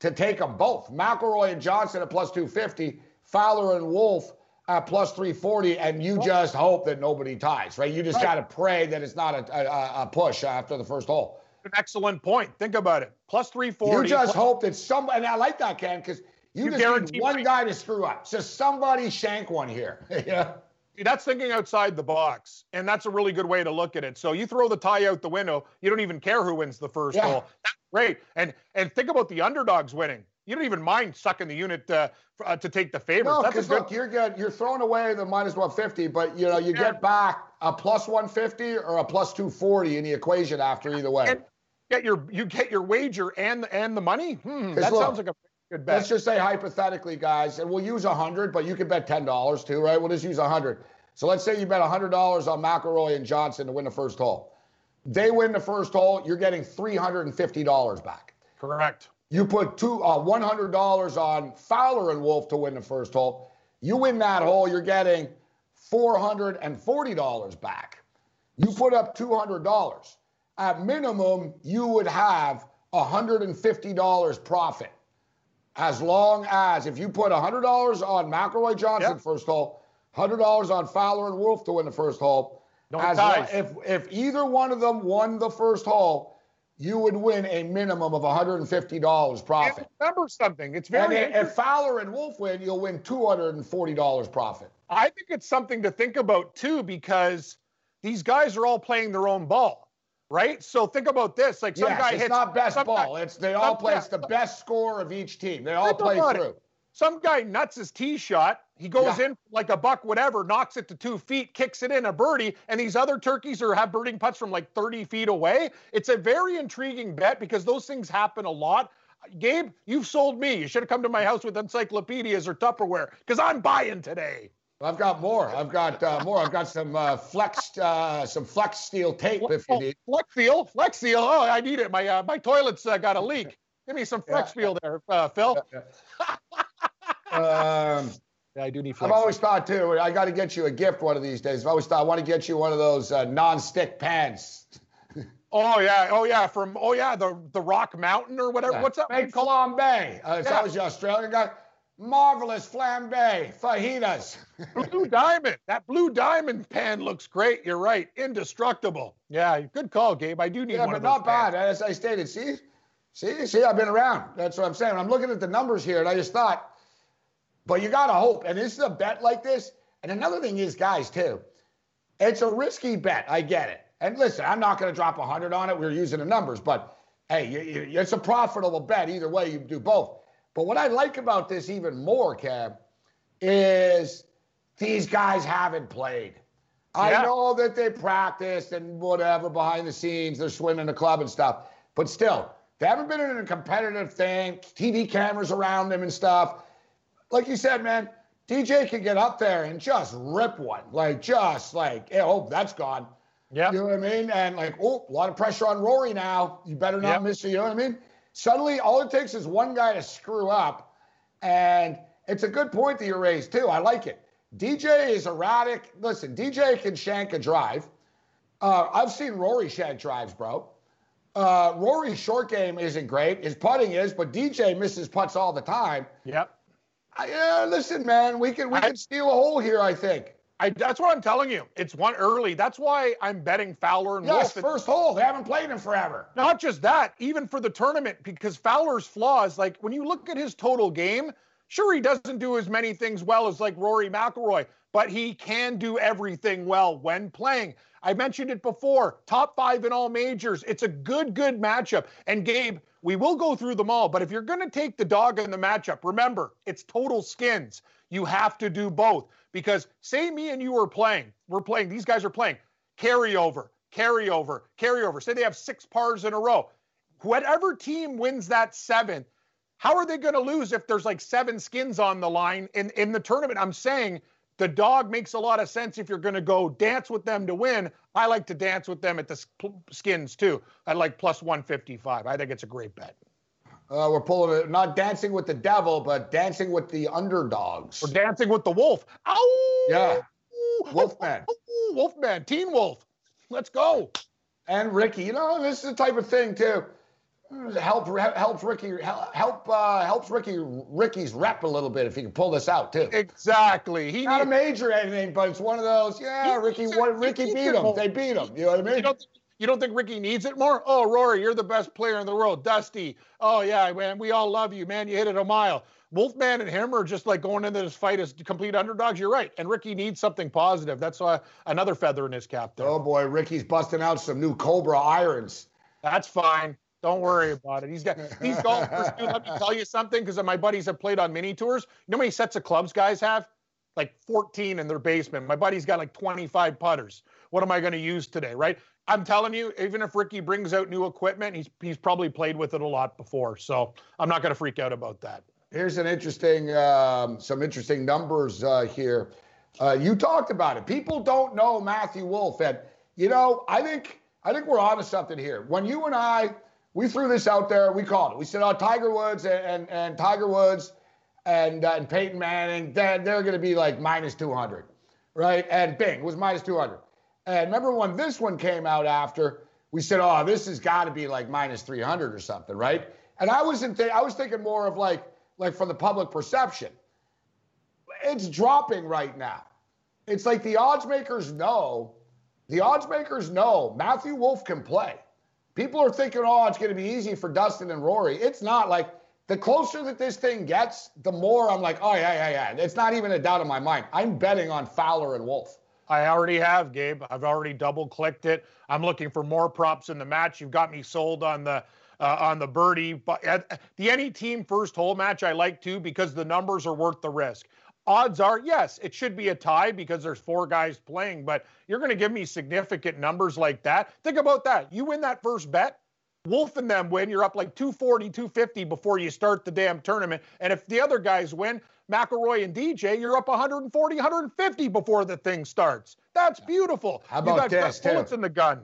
to take them both? McIlroy and Johnson at plus 250, Fowler and Wolff at plus 340, and you just hope that nobody ties, right? You just right. got to pray that it's not a, a, a, push after the first hole. An excellent point. Think about it. Plus 340. You just plus- hope that somebody, and I like that, Cam, because – you, you just need one guy to screw up. So somebody shank one here. yeah. That's thinking outside the box, and that's a really good way to look at it. So you throw the tie out the window. You don't even care who wins the first yeah. hole. That's great. And and think about the underdogs winning. You don't even mind sucking the unit uh, uh, to take the favorites. No, because look, you're good. You're throwing away the minus 150, but you know you yeah. get back a plus 150 or a plus 240 in the equation after either way. And get your you get your wager and and the money. Hmm, that look, sounds like a Good bet. Let's just say hypothetically, guys, and we'll use a hundred, but you can bet ten dollars too, right? We'll just use a hundred. So let's say you bet a hundred dollars on McIlroy and Johnson to win the first hole. They win the first hole, you're getting three hundred and fifty dollars back. Correct. You put two uh, one hundred dollars on Fowler and Wolff to win the first hole. You win that hole, you're getting four hundred and forty dollars back. You put up two hundred dollars. At minimum, you would have $150 profit as long as if you put $100 on McIlroy Johnson yep. first hole, $100 on Fowler and Wolff to win the first hole. No as long, if if either one of them won the first hole, you would win a minimum of $150 profit. And remember something. It's very and if Fowler and Wolff win, you'll win $240 profit. I think it's something to think about too because these guys are all playing their own ball right? So think about this: like some yes, guy it's hits not best ball. Guy, it's they all play. It's the best score of each team. They all play through. It. Some guy nuts his tee shot. He goes yeah. in like a buck, whatever, knocks it to two feet, kicks it in a birdie, and these other turkeys are have birding putts from like 30 feet away. It's a very intriguing bet because those things happen a lot. Gabe, you've sold me. You should have come to my house with encyclopedias or Tupperware because I'm buying today. I've got more. I've got uh, more. I've got some uh, flex, uh, some flex steel tape if you need. Flex seal, flex seal. Oh, I need it. My uh, my toilet's uh, got a leak. Give me some flex Yeah. seal there, uh, Phil. Um, Yeah, I do need I've flex. always thought too. I got to get you a gift one of these days. I've always thought I want to get you one of those uh, non-stick pans. oh yeah, oh yeah, from oh yeah, the the Rock Mountain or whatever. What's that? Called? flambe. Uh, Yeah. always the Australian guy. Marvelous flambe fajitas. Blue Diamond. That Blue Diamond pan looks great. You're right. Indestructible. Yeah, good call, Gabe. I do need yeah, one but of those not bad. pans. As I stated, see, see, see, I've been around. That's what I'm saying. I'm looking at the numbers here, and I just thought, but you gotta hope. And this is a bet like this. And another thing is, guys, too, it's a risky bet. I get it. And listen, I'm not gonna drop a hundred on it. We're using the numbers, but hey, it's a profitable bet either way. You do both. But what I like about this even more, Cam, is these guys haven't played. I know that they practiced and whatever behind the scenes, they're swimming the club and stuff, but still, they haven't been in a competitive thing, TV cameras around them and stuff. Like you said, man, DJ can get up there and just rip one. Like, just like, eh, oh, that's gone. Yeah. You know what I mean? And like, oh, a lot of pressure on Rory now. You better not Yep. miss it. You know what I mean? Suddenly, all it takes is one guy to screw up. And it's a good point that you raised, too. I like it. DJ is erratic. Listen, DJ can shank a drive. Uh, I've seen Rory shank drives, bro. Uh, Rory's short game isn't great. His putting is, but DJ misses putts all the time. Yep. I, uh, listen, man, we can we I- can steal a hole here. I think. I, that's what I'm telling you. It's one early. That's why I'm betting Fowler and Yes, Wolff. first hole. They haven't played in forever. Not just that, even for the tournament, because Fowler's flaws, like when you look at his total game, sure he doesn't do as many things well as like Rory McIlroy, but he can do everything well when playing. I mentioned it before, top five in all majors. It's a good, good matchup. And Gabe, we will go through them all, but if you're going to take the dog in the matchup, remember it's total skins. You have to do both because say me and you are playing, we're playing, these guys are playing carryover, carryover, carryover. Say they have six pars in a row. Whatever team wins that seventh, how are they going to lose if there's like seven skins on the line in, in the tournament? I'm saying the dog makes a lot of sense if you're going to go dance with them to win. I like to dance with them at the skins too. I like plus 155. I think it's a great bet. Uh, we're pulling it, not dancing with the devil, but dancing with the underdogs. We're dancing with the wolf. Ow! Yeah. Wolfman. Ooh, Wolfman, Teen Wolf. Let's go. And Rickie, you know, this is the type of thing too. Help helps Rickie help uh, helps Rickie Rickie's rep a little bit if he can pull this out too. Exactly. He Not a major anything, but it's one of those. Yeah, Rickie. needs. What Rickie beat him. They beat him. You know what I mean? You don't, think Rickie needs it more? Oh, Rory, you're the best player in the world. Dusty. Oh, yeah, man, we all love you, man. You hit it a mile. Wolfman and him are just like going into this fight as complete underdogs. You're right. And Rickie needs something positive. That's uh, another feather in his cap there. Oh boy, Rickie's busting out some new Cobra irons. That's fine. Don't worry about it. He's got these golfers, dude. Let me tell you something, because my buddies have played on mini tours. You know how many sets of clubs guys have? Like 14 in their basement. My buddy's got like 25 putters. What am I going to use today, right? I'm telling you, even if Rickie brings out new equipment, he's he's probably played with it a lot before. So I'm not going to freak out about that. Here's an interesting, um, some interesting numbers uh, here. Uh, you talked about it. People don't know Matthew Wolff, and you know, I think I think we're onto something here. When you and I, we threw this out there, we called it. We said, "Oh, Tiger Woods and and, and Tiger Woods and uh, and Peyton Manning, they're, they're going to be like minus 200, right?" And Bing was minus 200. And remember when this one came out after, we said, "Oh, this has got to be like minus 300 or something," right? And I wasn't. Th- I was thinking more of like like from the public perception. It's dropping right now. It's like the odds makers know. The odds makers know Matthew Wolff can play. People are thinking, oh, it's going to be easy for Dustin and Rory. It's not. Like the closer that this thing gets, the more I'm like, oh yeah, yeah, yeah. It's not even a doubt in my mind. I'm betting on Fowler and Wolff. I already have, Gabe. I've already double clicked it. I'm looking for more props in the match. You've got me sold on the uh, on the birdie, but uh, the any team first hole match I like too because the numbers are worth the risk. Odds are, yes, it should be a tie because there's four guys playing, but you're going to give me significant numbers like that. Think about that. You win that first bet, Wolff and them win, you're up like 240, 250 before you start the damn tournament. And if the other guys win, McIlroy and DJ, you're up 140, 150 before the thing starts. That's beautiful. How about you got this, bullets in the gun.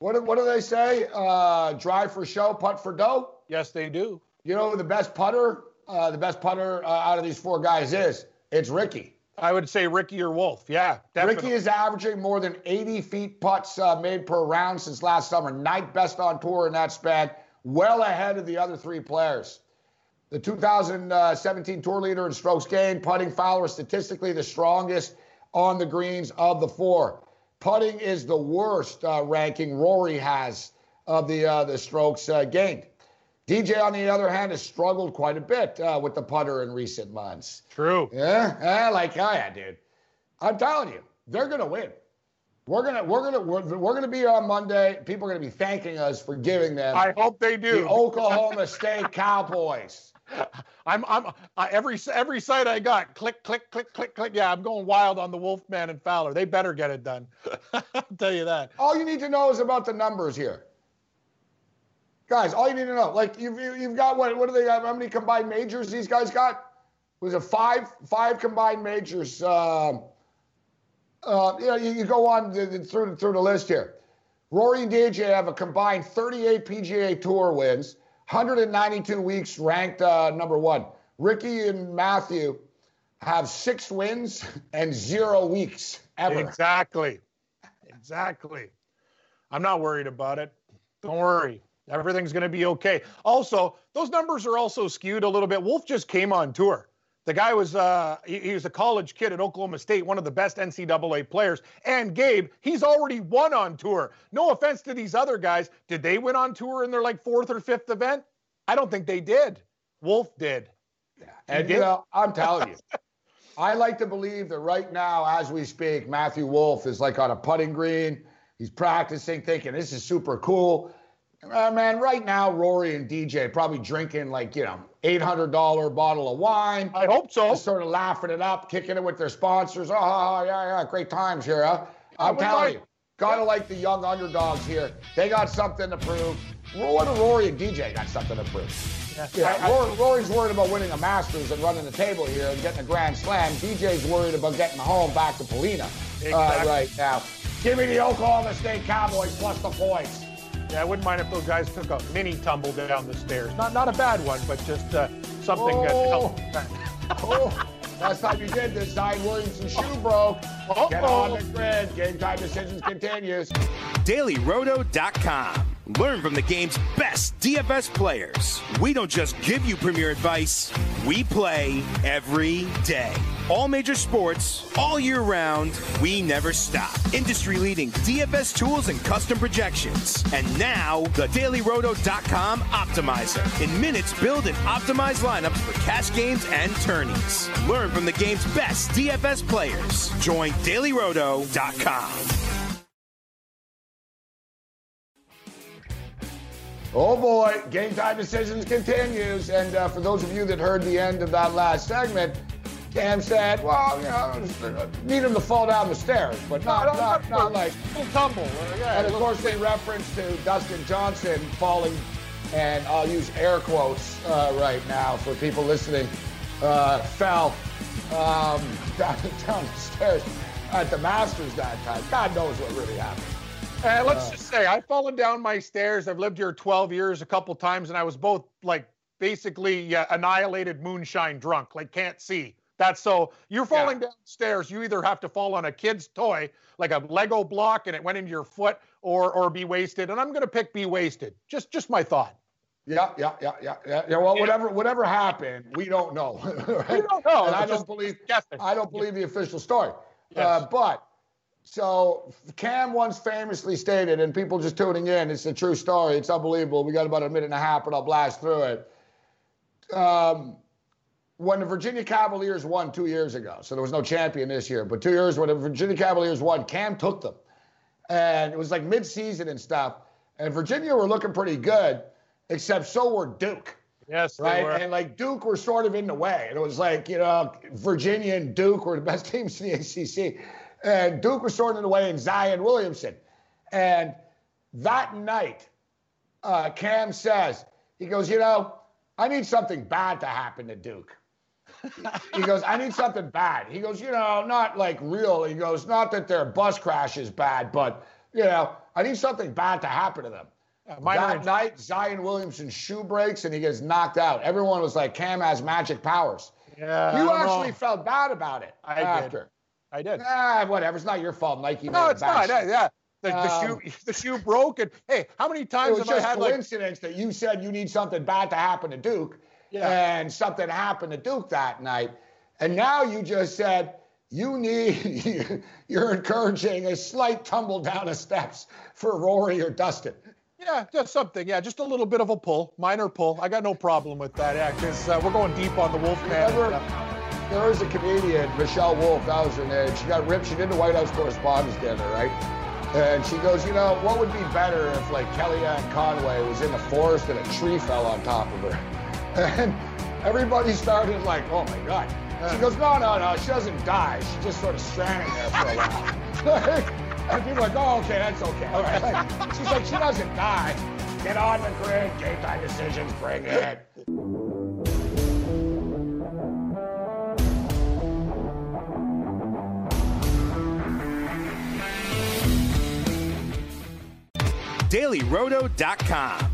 What, do- what do they say? Uh, drive for show, putt for dough. Yes, they do. You know who the best putter, uh, the best putter uh, out of these four guys is? It's Rickie. I would say Rickie or Wolff. Yeah, definitely. Rickie is averaging more than 80 feet putts uh, made per round since last summer. Ninth best on tour in that span, well ahead of the other three players. The 2017 tour leader in strokes gained, putting Fowler is statistically the strongest on the greens of the four. Putting is the worst uh, ranking Rory has of the uh, the strokes uh, gained. DJ, on the other hand, has struggled quite a bit uh, with the putter in recent months. True. Yeah, yeah, like I yeah, dude. I'm telling you, they're gonna win. We're gonna we're gonna we're, we're gonna be on Monday. People are gonna be thanking us for giving them I hope they do. the Oklahoma State Cowboys. I'm I'm uh, every every site I got click click click click click. Yeah, I'm going wild on the Wolfman and Fowler. They better get it done. I'll tell you that. All you need to know is about the numbers here, guys. All you need to know, like you've you- you've got what what do they have? How many combined majors these guys got? Was it five five combined majors? Uh, uh, you know, you, you go on the, the- through through the list here. Rory and DJ have a combined 38 PGA Tour wins, 192 weeks ranked uh, number one. Rickie and Matthew have six wins and zero weeks ever. Exactly. Exactly. I'm not worried about it. Don't worry. Everything's going to be okay. Also, those numbers are also skewed a little bit. Wolff just came on tour. The guy was uh, he, he was a college kid at Oklahoma State, one of the best NCAA players. And Gabe, he's already won on tour. No offense to these other guys. Did they win on tour in their like fourth or fifth event? I don't think they did. Wolff did. And you know, I'm telling you, I like to believe that right now, as we speak, Matthew Wolff is like on a putting green. He's practicing, thinking this is super cool. Uh, man, right now, Rory and DJ probably drinking like you know, eight hundred dollar bottle of wine. I hope so. Just sort of laughing it up, kicking it with their sponsors. Oh, yeah, yeah, great times here, huh? I'm telling might. you, gotta like the young underdogs here. They got something to prove. What do Rory and DJ got something to prove? Yeah, I- I- Rory, Rory's worried about winning a Masters and running the table here and getting a Grand Slam. DJ's worried about getting home back to Paulina uh, right now. Give me the Oklahoma State Cowboys plus the points. Yeah, I wouldn't mind if those guys took a mini tumble down the stairs. Not not a bad one, but just uh, something that Oh. helped. Oh, last time you did this, Zion Williamson shoe broke. oh Get on the grid. Game time decisions continues. DailyRoto.com. Learn from the game's best DFS players. We don't just give you premier advice, we play every day. All major sports, all year round, we never stop. Industry leading DFS tools and custom projections. And now, the DailyRoto.com Optimizer. In minutes, build and optimize lineups for cash games and tourneys. Learn from the game's best DFS players. Join DailyRoto.com. Oh boy, game time decisions continues. And uh, for those of you that heard the end of that last segment, Cam said, well, you know, need him to fall down the stairs, but not, not, not like. little tumble. uh, yeah, And of course, in reference to Dustin Johnson falling, and I'll use air quotes uh, right now for people listening, uh, fell um, down, down the stairs at the Masters that time. God knows what really happened. Uh, let's just say I've fallen down my stairs. I've lived here 12 years a couple times, and I was both like basically uh, annihilated moonshine drunk, like can't see. That's so you're falling downstairs. You either have to fall on a kid's toy, like a Lego block, and it went into your foot, or or be wasted. And I'm gonna pick be wasted. Just just my thought. Yeah, yeah, yeah, yeah, yeah. yeah well, whatever, whatever happened, we don't know. right? We don't know. And I don't believe. guessing. I don't believe the official story. Yes. Uh, but so Cam once famously stated, and people just tuning in, it's a true story. It's unbelievable. We got about a minute and a half, but I'll blast through it. Um, when the Virginia Cavaliers won two years ago, so there was no champion this year, but two years when the Virginia Cavaliers won, Cam took them. And it was like mid-season and stuff. And Virginia were looking pretty good, except so were Duke Yes, they right? were. And like Duke were sort of in the way. And it was like, you know, Virginia and Duke were the best teams in the ACC. And Duke was sort of in the way, and Zion Williamson. And that night, uh, Cam says, he goes, you know, I need something bad to happen to Duke. He goes, I need something bad. He goes, you know, not like real. He goes, not that their bus crash is bad, but, you know, I need something bad to happen to them. Uh, that night, Zion Williamson's shoe breaks and he gets knocked out. Everyone was like, Cam has magic powers. Yeah, you actually know. felt bad about it I after. Did. I did. Ah, whatever. It's not your fault. Nike. No, it's not. Yeah, the, the um, shoe, the shoe broke, and hey, how many times have I had coincidence like, that you said you need something bad to happen to Duke, yeah. and something happened to Duke that night, and now you just said you need you're encouraging a slight tumble down the steps for Rory or Dustin. Yeah, just something. Yeah, just a little bit of a pull, minor pull. I got no problem with that. Yeah, because uh, we're going deep on the Wolfman. Remember, there was a comedian, Michelle Wolf, that was her name. She got ripped. She did the White House Correspondents' Dinner, right? And she goes, you know, what would be better if like Kellyanne Conway was in the forest and a tree fell on top of her? And everybody started like, oh my God. She goes, no, no, no, she doesn't die. She's just sort of stranded there for a while. and people are like, oh, okay, that's okay. All right. Like, she's like, she doesn't die. Get on the grid, game time decisions, bring it. dailyroto.com.